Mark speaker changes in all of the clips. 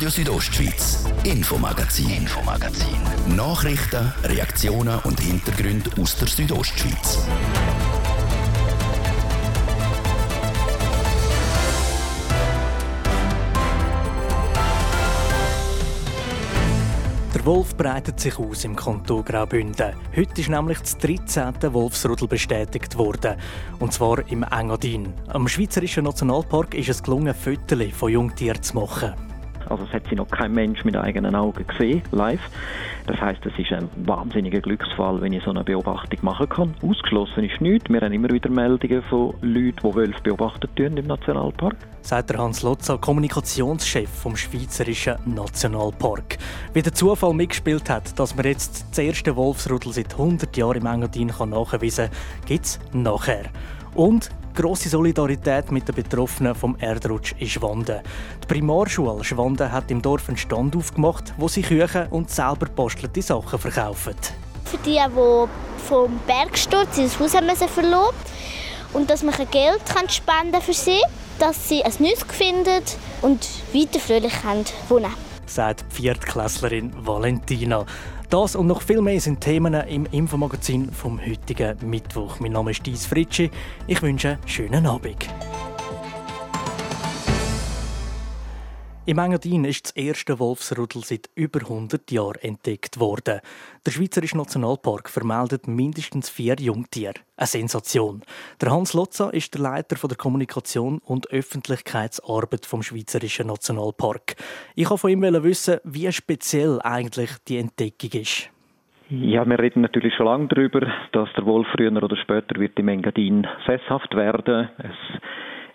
Speaker 1: Radio Südostschweiz, Infomagazin, Infomagazin. Nachrichten, Reaktionen und Hintergründe aus der Südostschweiz.
Speaker 2: Der Wolf breitet sich aus im Kanton Graubünden. Heute ist nämlich das 13. Wolfsrudel bestätigt worden. Und zwar im Engadin. Am Schweizerischen Nationalpark ist es gelungen, Fotos von Jungtieren zu machen.
Speaker 3: Also es hat sie noch kein Mensch mit eigenen Augen gesehen, live. Das heißt, es ist ein wahnsinniger Glücksfall, wenn ich so eine Beobachtung machen kann. Ausgeschlossen ist nichts. Wir haben immer wieder Meldungen von Leuten, die Wölfe beobachtet tun im Nationalpark.
Speaker 2: Sagt der Hans Lotza, Kommunikationschef vom Schweizerischen Nationalpark. Wie der Zufall mitgespielt hat, dass man jetzt das erste Wolfsrudel seit 100 Jahren im Engadin nachweisen kann, gibt es nachher. Und grosse Solidarität mit den Betroffenen vom Erdrutsch in Schwanden. Die Primarschule Schwanden hat im Dorf einen Stand aufgemacht, wo sie Küchen und selber postelte Sachen verkaufen.
Speaker 4: Für die, die vom Bergsturz ihr Haus haben verloren und dass man Geld spenden für sie, dass sie ein Neues finden und weiter fröhlich wohnen können.
Speaker 2: Sagt die Viertklässlerin Valentina. Das und noch viel mehr sind Themen im Infomagazin vom heutigen Mittwoch. Mein Name ist Dies Fritschi. Ich wünsche einen schönen Abend. Im Engadin ist das erste Wolfsrudel seit über 100 Jahren entdeckt worden. Der Schweizerische Nationalpark vermeldet mindestens vier Jungtiere. Eine Sensation. Der Hans Lotza ist der Leiter der Kommunikation und Öffentlichkeitsarbeit vom Schweizerischen Nationalpark. Ich wollte von ihm wissen, wie speziell eigentlich die Entdeckung ist.
Speaker 3: Ja, wir reden natürlich schon lange darüber, dass der Wolf früher oder später wird im Engadin sesshaft werden. Es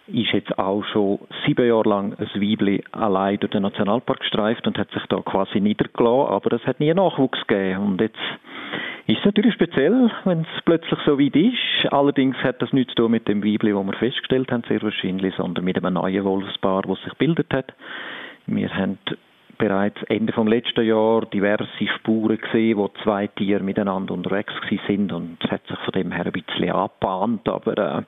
Speaker 3: ist jetzt auch schon sieben Jahre lang ein Weibli allein durch den Nationalpark gestreift und hat sich da quasi niedergelassen, aber es hat nie Nachwuchs gegeben. Und jetzt ist es natürlich speziell, wenn es plötzlich so weit ist. Allerdings hat das nichts zu tun mit dem Weibli, das wir festgestellt haben, sehr wahrscheinlich, sondern mit einem neuen Wolfspaar, das sich gebildet hat. Wir haben bereits Ende vom letzten Jahr diverse Spuren gesehen, wo zwei Tiere miteinander unterwegs sind und es hat sich von dem her ein bisschen angebahnt, aber äh,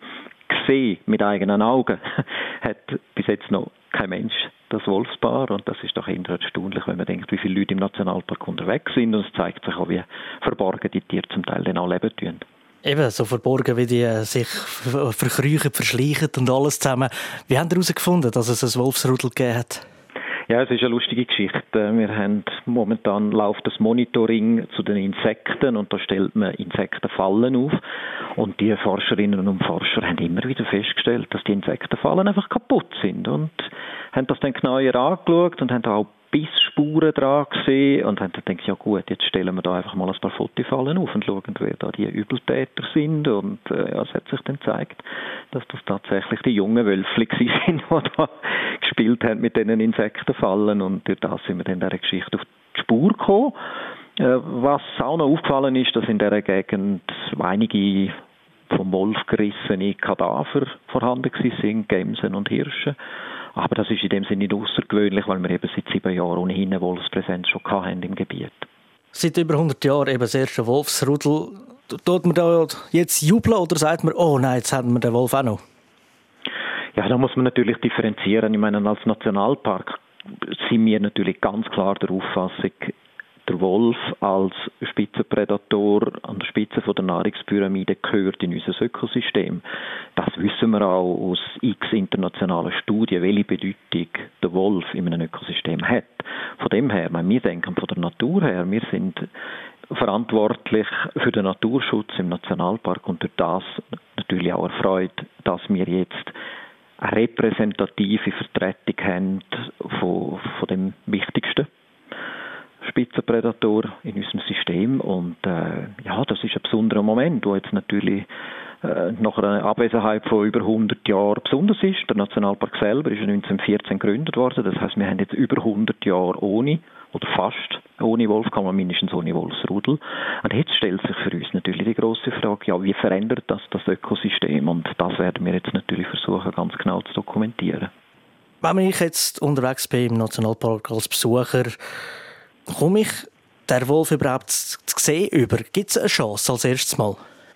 Speaker 3: gesehen mit eigenen Augen, hat bis jetzt noch kein Mensch das Wolfspaar und das ist doch erstaunlich, wenn man denkt, wie viele Leute im Nationalpark unterwegs sind und es zeigt sich auch, wie verborgen die Tiere zum Teil dann auch leben tun.
Speaker 2: Eben, so verborgen, wie die äh, sich verkriechen, verschleichen und alles zusammen. Wie haben Sie herausgefunden, dass es ein Wolfsrudel gegeben hat?
Speaker 3: Ja, es ist eine lustige Geschichte. Wir haben momentan läuft das Monitoring zu den Insekten und da stellt man Insektenfallen auf und die Forscherinnen und Forscher haben immer wieder festgestellt, dass die Insektenfallen einfach kaputt sind und haben das dann genauer angeschaut und haben auch Bissspuren dran gesehen und haben dann gedacht, ja gut, jetzt stellen wir da einfach mal ein paar Fotofallen auf und schauen, wer da die Übeltäter sind und äh, ja, es hat sich dann gezeigt, dass das tatsächlich die jungen Wölfli sind, die da gespielt haben mit diesen Insektenfallen und durch das sind wir dann dieser Geschichte auf die Spur gekommen. Äh, was auch noch aufgefallen ist, dass in dieser Gegend einige vom Wolf gerissene Kadaver vorhanden sind, Gämsen und Hirsche. Aber das ist in dem Sinne nicht außergewöhnlich, weil wir eben seit sieben Jahren ohnehin eine Wolfspräsenz schon haben im Gebiet.
Speaker 2: Seit über 100 Jahren eben das erste Wolfsrudel. Tut man da jetzt jubeln oder sagt man, oh nein, jetzt haben wir den Wolf auch noch?
Speaker 3: Ja, da muss man natürlich differenzieren. Ich meine, als Nationalpark sind wir natürlich ganz klar der Auffassung, der Wolf als Spitzenprädator an der Spitze der Nahrungspyramide gehört in unser Ökosystem. Das wissen wir auch aus x internationalen Studien, welche Bedeutung der Wolf in einem Ökosystem hat. Von dem her, wir denken von der Natur her, wir sind verantwortlich für den Naturschutz im Nationalpark und durch das natürlich auch erfreut, dass wir jetzt eine repräsentative Vertretung haben von, von dem Wichtigsten Spitzenprädator in unserem System und äh, ja, das ist ein besonderer Moment, wo jetzt natürlich äh, nach einer Abwesenheit von über 100 Jahren besonders ist. Der Nationalpark selber ist 1914 gegründet worden, das heißt, wir haben jetzt über 100 Jahre ohne oder fast ohne Wolf, kann man mindestens ohne Wolfsrudel. Und jetzt stellt sich für uns natürlich die große Frage, ja, wie verändert das das Ökosystem? Und das werden wir jetzt natürlich versuchen, ganz genau zu dokumentieren.
Speaker 2: Wenn ich jetzt unterwegs bin im Nationalpark als Besucher, komme ich der Wolf überhaupt zu sehen über? Gibt es eine Chance als erstes Mal?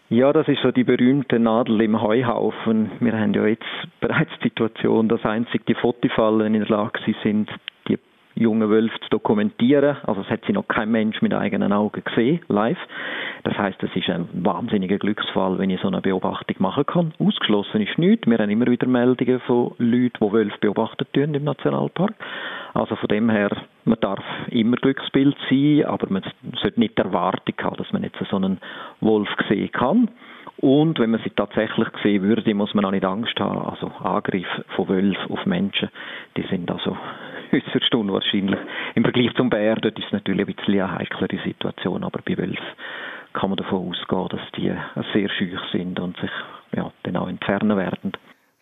Speaker 3: Ja, das ist so die berühmte Nadel im Heuhaufen. Wir haben ja jetzt bereits die Situation, dass einzig die Fotifallen in der Lage sind, die jungen Wölfe zu dokumentieren. Also es hat sie noch kein Mensch mit eigenen Augen gesehen, live. Das heißt, es ist ein wahnsinniger Glücksfall, wenn ich so eine Beobachtung machen kann. Ausgeschlossen ist nichts. Wir haben immer wieder Meldungen von Leuten, die Wölfe beobachtet tun im Nationalpark. Also von dem her, man darf immer Glücksbild sein, aber man sollte nicht die Erwartung haben, dass man jetzt so einen Wolf sehen kann. Und wenn man sie tatsächlich sehen würde, muss man auch nicht Angst haben. Also Angriffe von Wölfen auf Menschen, die sind also äußerst unwahrscheinlich. Im Vergleich zum Bär, dort ist es natürlich ein bisschen eine heiklere Situation, aber bei Wölfen kann man davon ausgehen, dass die sehr schüch sind und sich ja, dann auch entfernen werden.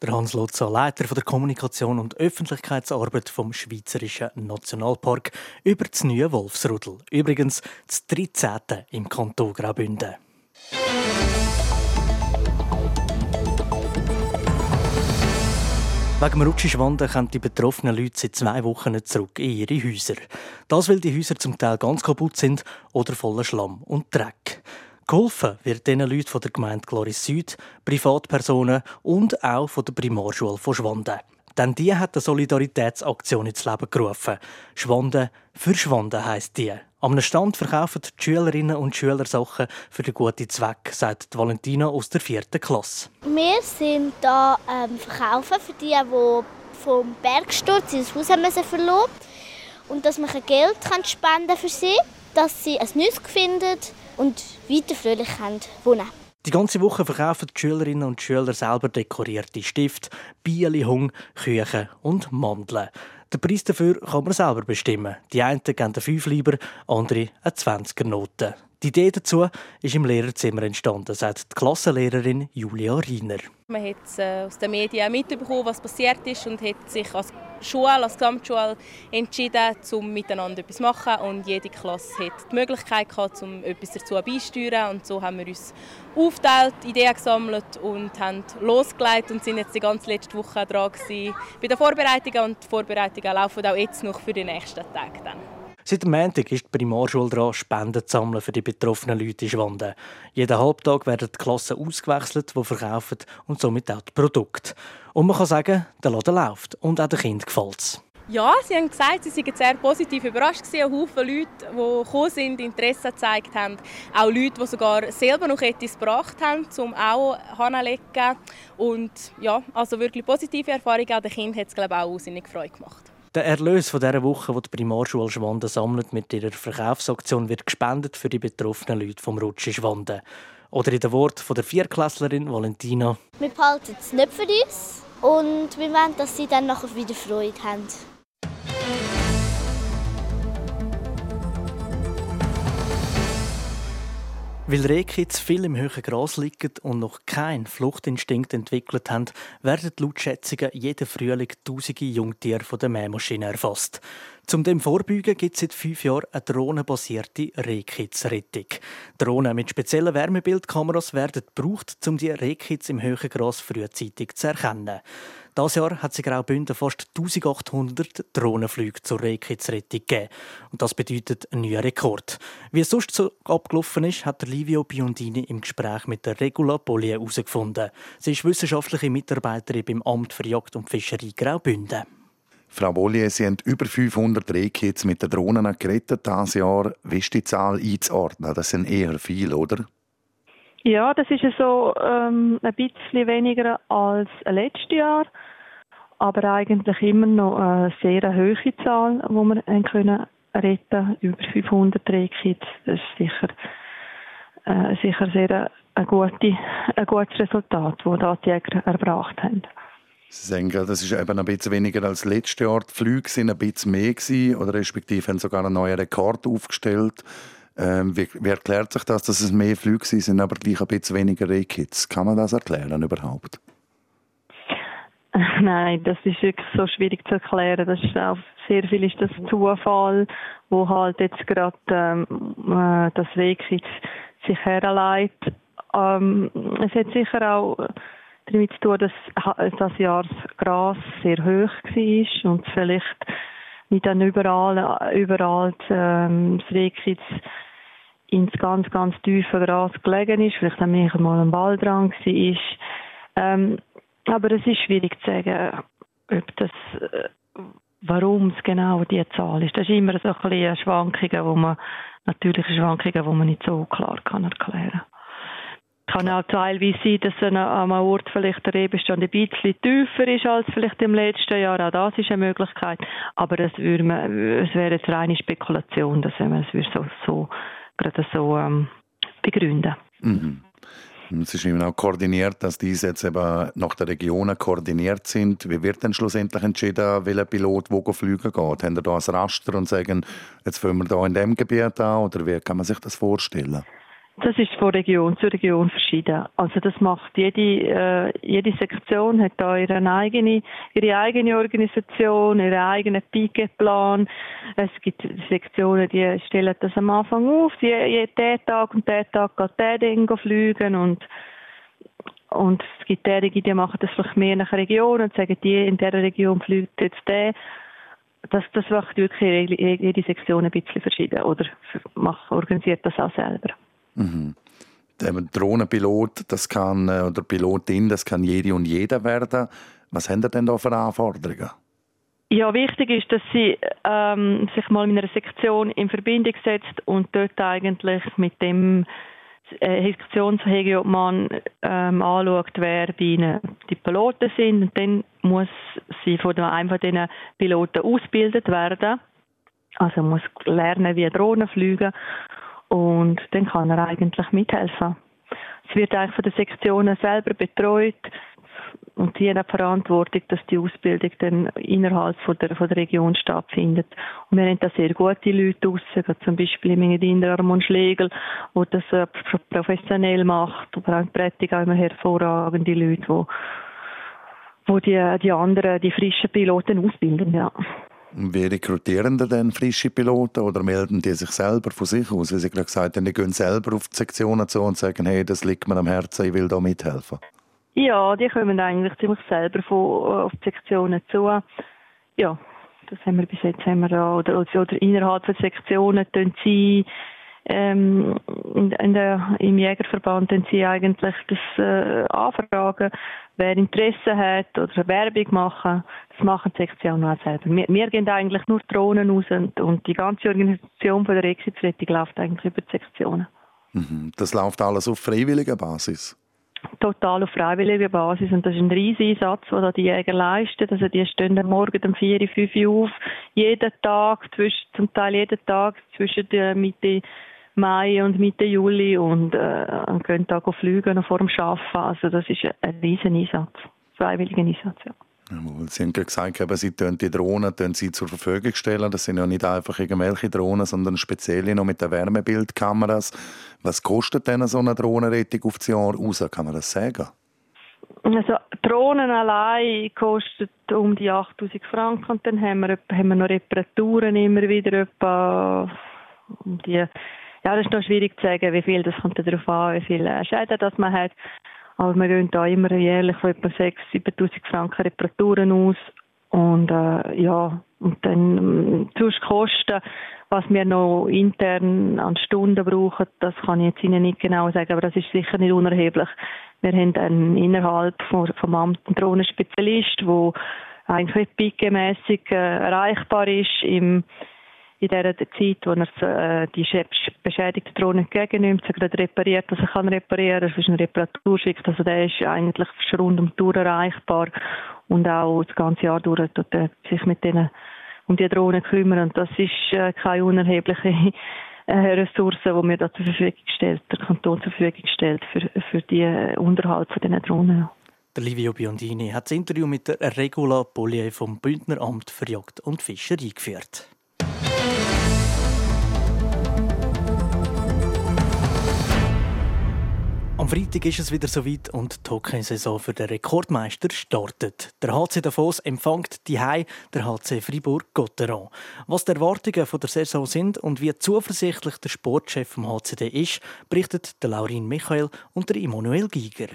Speaker 2: Der Hans Lutzer, Leiter der Kommunikation und Öffentlichkeitsarbeit vom Schweizerischen Nationalpark, über das neue Wolfsrudel. Übrigens das 13. im Kanton Graubünden. Wegen dem Rutschenschwanden kommen die betroffenen Leute seit zwei Wochen nicht zurück in ihre Häuser. Das, weil die Häuser zum Teil ganz kaputt sind oder voller Schlamm und Dreck. Geholfen wird diesen Leuten von der Gemeinde Gloris Süd, Privatpersonen und auch von der Primarschule von Schwanden. Denn die hat eine Solidaritätsaktion ins Leben gerufen. Schwanden für Schwanden heisst die. Am Stand verkaufen die Schülerinnen und Schüler Sachen für den guten Zweck, sagt Valentina aus der vierten Klasse.
Speaker 4: Wir sind hier ähm, verkaufen für die, die vom Bergsturz ins Haus haben verloren und dass man Geld spenden für sie, dass sie ein Neues finden und weiter fröhlich wohnen können.
Speaker 2: Die ganze Woche verkaufen die Schülerinnen und Schüler selber dekorierte Stifte, Bieli, Hung, Küchen und Mandeln. Den Preis dafür kann man selber bestimmen. Die einen geben eine 5 lieber, andere eine 20er Note. Die Idee dazu ist im Lehrerzimmer entstanden, sagt die Klassenlehrerin Julia Riener.
Speaker 5: Man hat äh, aus den Medien mitbekommen, was passiert ist und hat sich als Schule, als Gesamtschule entschieden, um miteinander etwas zu machen und jede Klasse hat die Möglichkeit gehabt, um etwas dazu beisteuern und so haben wir uns aufgeteilt, Ideen gesammelt und haben losgelegt und sind jetzt die ganze letzte Woche dran bei den Vorbereitungen und die Vorbereitungen laufen auch jetzt noch für die nächsten Tage dann.
Speaker 2: Seit dem Montag ist die Primarschule dran, Spenden zu sammeln für die betroffenen Leute in Schwanden. Jeden Halbtag werden die Klassen ausgewechselt, die verkaufen und somit auch die Produkte. Und man kann sagen, der Laden läuft und auch den Kindern gefällt es.
Speaker 5: Ja, sie haben gesagt, sie waren sehr positiv überrascht. Ein Haufen Leute, die gekommen sind, Interesse gezeigt haben. Auch Leute, die sogar selber noch etwas gebracht haben, um auch hinzulegen. Und ja, also wirklich positive Erfahrungen. Auch den Kindern hat es, glaube ich, auch wahnsinnig Freude gemacht.
Speaker 2: Der Erlös von dieser Woche, die die Primarschule Schwanden sammelt mit ihrer Verkaufsaktion, wird gespendet für die betroffenen Leute vom Rutschen Schwanden. Oder in den Worten der Vierklässlerin Valentina.
Speaker 4: Wir behalten es nicht für uns und wir wollen, dass sie dann nachher wieder Freude haben.
Speaker 2: Weil Rehkitz viel im höheren Gras liegen und noch keinen Fluchtinstinkt entwickelt haben, werden laut Schätzungen jeden Frühling tausende Jungtiere von der Mähmaschine erfasst. Zum dem Vorbeugen gibt es seit fünf Jahren eine drohnenbasierte Rehkitzrettung. Drohnen mit speziellen Wärmebildkameras werden gebraucht, um die Rehkitz im höheren Gras frühzeitig zu erkennen. Dieses Jahr hat in Graubünden fast 1800 Drohnenflüge zur Rehkitzrettung gegeben. Und das bedeutet ein neuer Rekord. Wie es sonst so abgelaufen ist, hat Livio Biondini im Gespräch mit der Regula Bollier herausgefunden. Sie ist wissenschaftliche Mitarbeiterin beim Amt für Jagd und Fischerei Graubünden.
Speaker 6: Frau Bollier, Sie haben über 500 Rehkitz mit den Drohnen gerettet dieses Jahr. Wie ist die Zahl einzuordnen? Das sind eher viele, oder?
Speaker 7: Ja, das ist so ähm, ein bisschen weniger als letztes Jahr, aber eigentlich immer noch eine sehr hohe Zahl, die wir haben können retten Über 500 Rehkitz. Das ist sicher, äh, sicher sehr ein, gute, ein gutes Resultat, das die Jäger erbracht haben.
Speaker 6: Sie sagen, das ist eben ein bisschen weniger als letztes Jahr. Die Flüge sind ein bisschen mehr gewesen, oder respektive haben sogar einen neuen Rekord aufgestellt. Ähm, wie, wie, erklärt sich das, dass es mehr Flüge sind, aber gleich ein bisschen weniger Rehkits? Kann man das erklären überhaupt?
Speaker 7: Nein, das ist wirklich so schwierig zu erklären. Das ist auch sehr viel ist das Zufall, wo halt jetzt gerade ähm, äh, das Rehkitz sich herleitet. Ähm, es hat sicher auch damit zu tun, dass das Jahr das Gras sehr hoch war und vielleicht nicht dann überall, überall ähm, das Rehkitz ins ganz, ganz tiefe Gras gelegen ist, vielleicht dann mehr mal ein Waldrang war. Ähm, aber es ist schwierig zu sagen, ob das, äh, warum es genau die Zahl ist. Das ist immer so ein bisschen Schwankungen, wo man natürliche Schwankungen, die man nicht so klar kann erklären kann. Kann auch teilweise sein, dass an einem Ort vielleicht der Rebestand ein bisschen tiefer ist als vielleicht im letzten Jahr. Auch das ist eine Möglichkeit. Aber es wäre jetzt reine Spekulation, dass man es so, so, gerade so ähm, begründen.
Speaker 6: Mhm. Es ist eben auch koordiniert, dass diese jetzt eben nach den Regionen koordiniert sind. Wie wird denn schlussendlich entschieden, welcher Pilot wo fliegen geht? Haben Sie da ein Raster und sagen, jetzt fangen wir da in dem Gebiet an? Oder wie kann man sich das vorstellen?
Speaker 7: Das ist von Region zu Region verschieden. Also das macht jede, äh, jede Sektion hat da ihre eigene, ihre eigene Organisation, ihren eigenen Piketplan. Es gibt Sektionen, die stellen das am Anfang auf, die, jeden Tag und der Tag geht der Ding fliegen und und es gibt derige, die machen das vielleicht mehr nach Region und sagen, die in dieser Region fliegt jetzt der. Das, das macht wirklich jede Sektion ein bisschen verschieden oder macht, organisiert das auch selber.
Speaker 6: Mhm. Der Drohnenpilot, das kann, äh, oder Pilotin, das kann jede und jeder werden. Was haben Sie denn da für Anforderungen?
Speaker 7: Ja, wichtig ist, dass sie ähm, sich mal mit einer Sektion in Verbindung setzt und dort eigentlich mit dem äh, Sektionshegeobmann ähm, anschaut, wer bei ihnen die Piloten sind. Und dann muss sie von einem von diesen Piloten ausgebildet werden. Also muss lernen, wie Drohnen fliegen und dann kann er eigentlich mithelfen. Es wird eigentlich von den Sektionen selber betreut und die haben Verantwortung, dass die Ausbildung dann innerhalb von der, von der Region stattfindet. Und wir haben da sehr gute Leute draussen, zum Beispiel im Engadin der Armand Schlegel, der das äh, professionell macht, aber auch in Prättig auch immer hervorragende Leute, die wo die, die anderen, die frischen Piloten ausbilden, ja.
Speaker 6: Wie rekrutieren denn frische Piloten oder melden die sich selber von sich aus? Wie Sie gerade gesagt haben, die gehen selber auf die Sektionen zu und sagen, hey, das liegt mir am Herzen, ich will da mithelfen.
Speaker 7: Ja, die kommen eigentlich ziemlich selber von, auf die Sektionen zu. Ja, das haben wir bis jetzt haben wir da, oder, oder innerhalb der Sektionen tun sie ähm, in, in der, im Jägerverband tun sie eigentlich das äh, anfragen, wer Interesse hat oder Werbung machen. Das machen die Sektionen auch selber. Wir, wir gehen eigentlich nur Drohnen aus und, und die ganze Organisation von der Exitrettung läuft eigentlich über die Sektionen.
Speaker 6: Mhm. Das läuft alles auf freiwilliger Basis?
Speaker 7: total auf freiwilliger Basis und das ist ein riesiger Einsatz, den die Jäger leisten. Also die stehen am Morgen um 4, 5 Uhr auf, jeden Tag, zwischen, zum Teil jeden Tag zwischen der Mitte Mai und Mitte Juli und äh, gehen da fliegen vor dem Arbeiten. Also das ist ein riesen Einsatz, freiwilliger Einsatz, ja.
Speaker 6: Sie haben gesagt, Sie tun die Drohnen Sie zur Verfügung stellen. Das sind ja nicht einfach irgendwelche Drohnen, sondern spezielle noch mit den Wärmebildkameras. Was kostet denn so eine Drohnenrettung auf das Jahr raus? Kann man das sagen?
Speaker 7: Also Drohnen allein kostet um die 8000 Franken und dann haben wir, haben wir noch Reparaturen immer wieder etwa um die ja, das ist noch schwierig zu sagen, wie viel, das kommt darauf an, wie viel äh, Schäden das man hat. Aber wir gehen da immer jährlich von etwa 6.000, 7.000 Franken Reparaturen aus. Und äh, ja, und dann ähm, sonst Kosten, was wir noch intern an Stunden brauchen, das kann ich jetzt Ihnen nicht genau sagen, aber das ist sicher nicht unerheblich. Wir haben dann innerhalb vom, Amt einen Drohnenspezialist, der eigentlich pikemässig äh, erreichbar ist im in der Zeit, wo er äh, die beschädigte Drohne entgegennimmt, sie gerade repariert, was er kann reparieren, es ist eine Reparatur schickt, also der ist eigentlich rund um die Tour erreichbar und auch das ganze Jahr durch er sich mit denen um die Drohnen kümmern. Und das ist äh, keine unerhebliche Ressourcen, die mir da zur Verfügung stellt, der Kanton zur Verfügung stellt für, für die äh, Unterhalt von diesen Drohnen.
Speaker 2: Der Livio Biondini hat das Interview mit der Regula Bollier vom Bündneramt für Jagd und Fischerei geführt. Freitag ist es wieder soweit und die Hockeysaison für den Rekordmeister startet. Der HC Davos empfängt die Hai der HC Fribourg-Gotteron. Was die Erwartungen der Saison sind und wie zuversichtlich der Sportchef vom HCD ist, berichtet der Laurin Michael und der Immanuel Giger.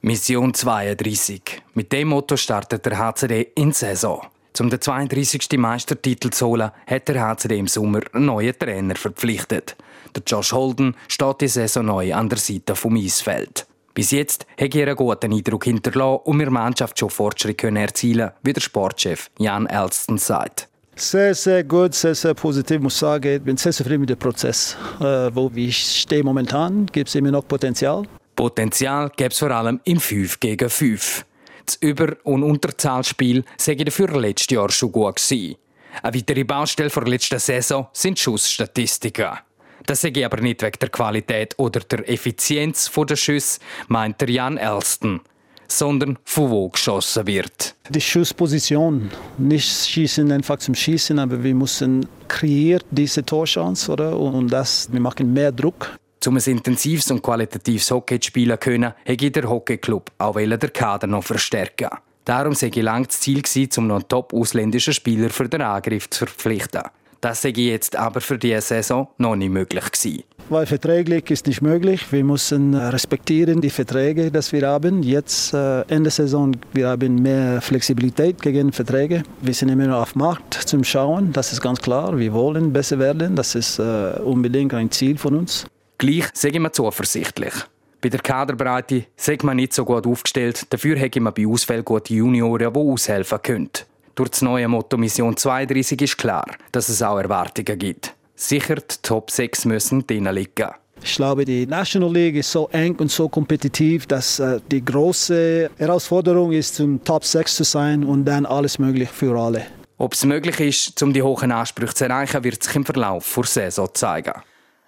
Speaker 8: Mission 32. Mit dem Motto startet der HCD in Saison. Um den 32. Meistertitel zu holen, hat der HCD im Sommer einen neuen Trainer verpflichtet. Der Josh Holden steht die Saison neu an der Seite vom Eisfeld. Bis jetzt hat er einen guten Eindruck hinterlassen und wir Mannschaft schon Fortschritte erzielen wie der Sportchef Jan Elston sagt.
Speaker 9: Sehr, sehr gut, sehr, sehr positiv, muss ich sagen. Ich bin sehr zufrieden mit dem Prozess. Äh, wo ich stehe momentan, gibt es immer noch Potenzial.
Speaker 8: Potenzial gibt es vor allem im 5 gegen 5. Das Über- und Unterzahlspiel sei dafür letztes Jahr schon gut gewesen. Eine weitere Baustelle vor letzter Saison sind Schussstatistiken. Das sage aber nicht wegen der Qualität oder der Effizienz der Schüsse, meint der Jan Elston sondern von wo geschossen wird.
Speaker 9: Die Schussposition, nicht schießen einfach zum Schießen, aber wir müssen kreieren diese Torchance, oder? Und das, wir machen mehr Druck.
Speaker 8: Um ein intensives und qualitatives Hockey zu spielen können, hätte der Hockeyclub auch den Kader noch verstärken. Darum sei lang das Ziel um noch einen top-ausländischen Spieler für den Angriff zu verpflichten. Das sei jetzt aber für diese Saison noch nicht möglich gewesen.
Speaker 9: Weil verträglich ist nicht möglich. Wir müssen respektieren die Verträge, die wir haben. Jetzt äh, Ende Saison wir haben mehr Flexibilität gegen Verträge. Wir sind immer noch auf Markt zum Schauen. Das ist ganz klar. Wir wollen besser werden. Das ist äh, unbedingt ein Ziel von uns.
Speaker 8: Gleich sage ich mir zuversichtlich. Bei der Kaderbreite sagt man nicht so gut aufgestellt. Dafür hätte man bei Ausfällen gute Junioren, die aushelfen können. Durch das neue Motto Mission 32 ist klar, dass es auch Erwartungen gibt. Sicher die Top 6 müssen drinnen liegen.
Speaker 9: Ich glaube, die National League ist so eng und so kompetitiv, dass äh, die große Herausforderung ist, zum Top 6 zu sein und dann alles möglich für alle.
Speaker 8: Ob es möglich ist, um die hohen Ansprüche zu erreichen, wird sich im Verlauf der Saison zeigen.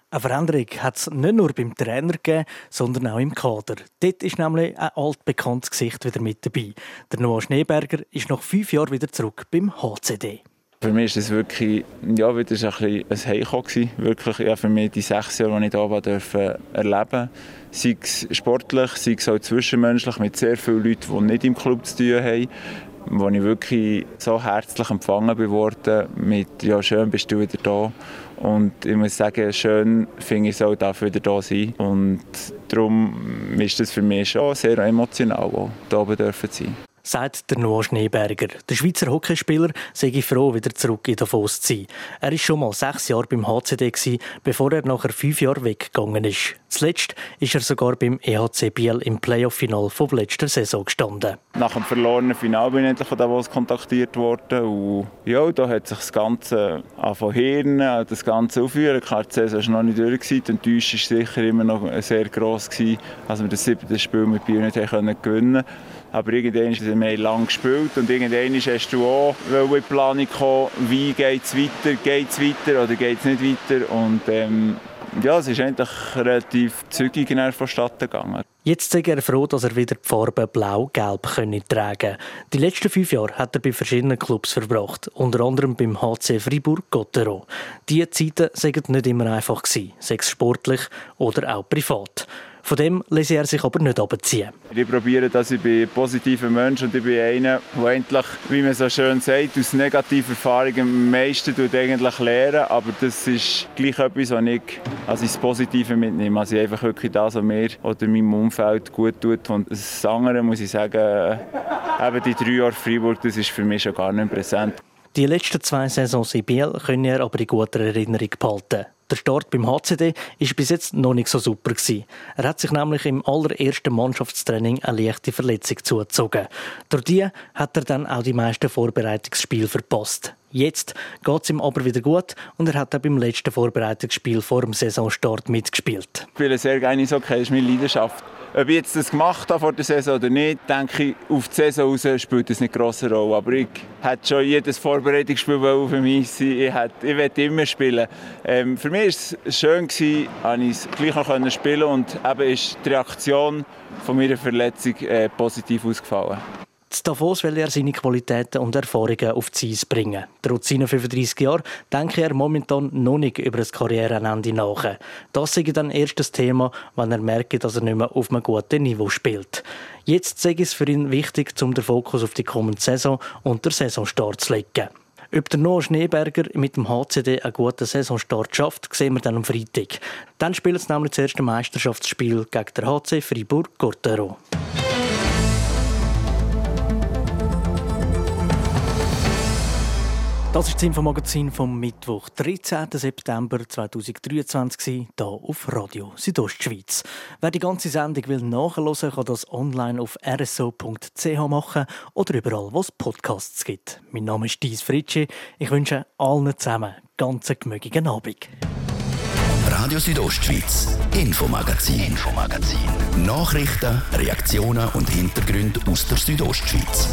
Speaker 2: Eine Veränderung hat es nicht nur beim Trainer gegeben, sondern auch im Kader. Dort ist nämlich ein altbekanntes Gesicht wieder mit dabei. Der Noah Schneeberger ist nach fünf Jahren wieder zurück beim HCD.
Speaker 10: Für mich war es wirklich ja, wieder ein, ein Heimkommen. Wirklich ja, für mich die sechs Jahre, die ich hier war, durfte erleben Sei es sportlich, sei es auch zwischenmenschlich mit sehr vielen Leuten, die nicht im Club zu tun haben wo ich wirklich so herzlich empfangen wurde mit «Ja, schön bist du wieder da». Und ich muss sagen, schön finde ich es auch, dafür wieder da sein. Und darum ist es für mich schon sehr emotional, hier oben zu sein
Speaker 2: sagt der Noah Schneeberger. Der Schweizer Hockeyspieler sei froh, wieder zurück in Davos zu sein. Er war schon mal sechs Jahre beim HCD, bevor er nachher fünf Jahre weggegangen ist. Zuletzt ist er sogar beim EHC Biel im Playoff-Final von letzter Saison gestanden.
Speaker 10: Nach dem verlorenen Final bin ich endlich von Davos kontaktiert worden. Und ja, da hat sich das Ganze von Hirn, das Ganze aufhören. Klar, die Saison war noch nicht durch. Die Enttäuschung war sicher immer noch sehr gross, als wir das siebte Spiel mit Biel nicht gewinnen konnten. Aber irgendwann haben wir lang gespielt und irgendwann hast du auch in Planung kommen, wie geht es weiter, geht es weiter oder geht es nicht weiter. Und ähm, ja, es ist eigentlich relativ zügig vonstatten gegangen.
Speaker 2: Jetzt ist er froh, dass er wieder die Farbe Blau-Gelb tragen kann. Die letzten fünf Jahre hat er bei verschiedenen Clubs verbracht, unter anderem beim HC Fribourg-Gotteron. Diese Zeiten waren nicht immer einfach, sei es sportlich oder auch privat. Von dem lässt er sich aber nicht abziehen.
Speaker 10: Ich probiere, dass ich ein positiver Mensch und ich bin einer, der endlich, wie man so schön sagt, aus negativen Erfahrungen am meisten eigentlich lernen. Aber das ist gleich etwas, was ich als das Positive mitnehme. Also einfach wirklich das, was mir oder meinem Umfeld gut tut. Und das andere muss ich sagen, eben die drei Jahre Freiburg, das ist für mich schon gar nicht präsent.
Speaker 2: Die letzten zwei Saisons in Biel können er aber in guter Erinnerung behalten. Der Start beim HCD war bis jetzt noch nicht so super. Er hat sich nämlich im allerersten Mannschaftstraining eine leichte Verletzung zugezogen. Durch die hat er dann auch die meisten Vorbereitungsspiele verpasst. Jetzt geht es ihm aber wieder gut und er hat auch beim letzten Vorbereitungsspiel vor dem Saisonstart mitgespielt.
Speaker 10: Ich spiele sehr gerne so, das ist meine Leidenschaft. Ob ich jetzt das gemacht habe vor der Saison oder nicht, denke ich, auf die Saison raus spielt das eine grosse Rolle. Aber ich hätte schon jedes Vorbereitungsspiel für mich sein. Ich, hätte, ich will immer spielen. Ähm, für mich war es schön, dass ich es gleich noch spielen konnte. Und eben ist die Reaktion von meiner Verletzung äh, positiv ausgefallen.
Speaker 2: In Davos will er seine Qualitäten und Erfahrungen auf die Eis bringen. Trotz seiner 35 Jahren denke er momentan noch nicht über das Karrierenende nach. Das sei dann erst das Thema, wenn er merkt, dass er nicht mehr auf einem guten Niveau spielt. Jetzt sei es für ihn wichtig, um den Fokus auf die kommende Saison und den Saisonstart zu legen. Ob der Noah Schneeberger mit dem HCD einen guten Saisonstart schafft, sehen wir dann am Freitag. Dann spielt es nämlich das erste Meisterschaftsspiel gegen den HC Fribourg-Gortero. Das ist das Infomagazin vom Mittwoch, 13. September 2023, hier auf Radio Südostschweiz. Wer die ganze Sendung will nachhören, kann das online auf rso.ch machen oder überall, wo es Podcasts gibt. Mein Name ist Dies Fritschi. Ich wünsche allen zusammen ganz gemögigen Abend.
Speaker 1: Radio Südostschweiz, Infomagazin, Infomagazin. Nachrichten, Reaktionen und Hintergründe aus der Südostschweiz.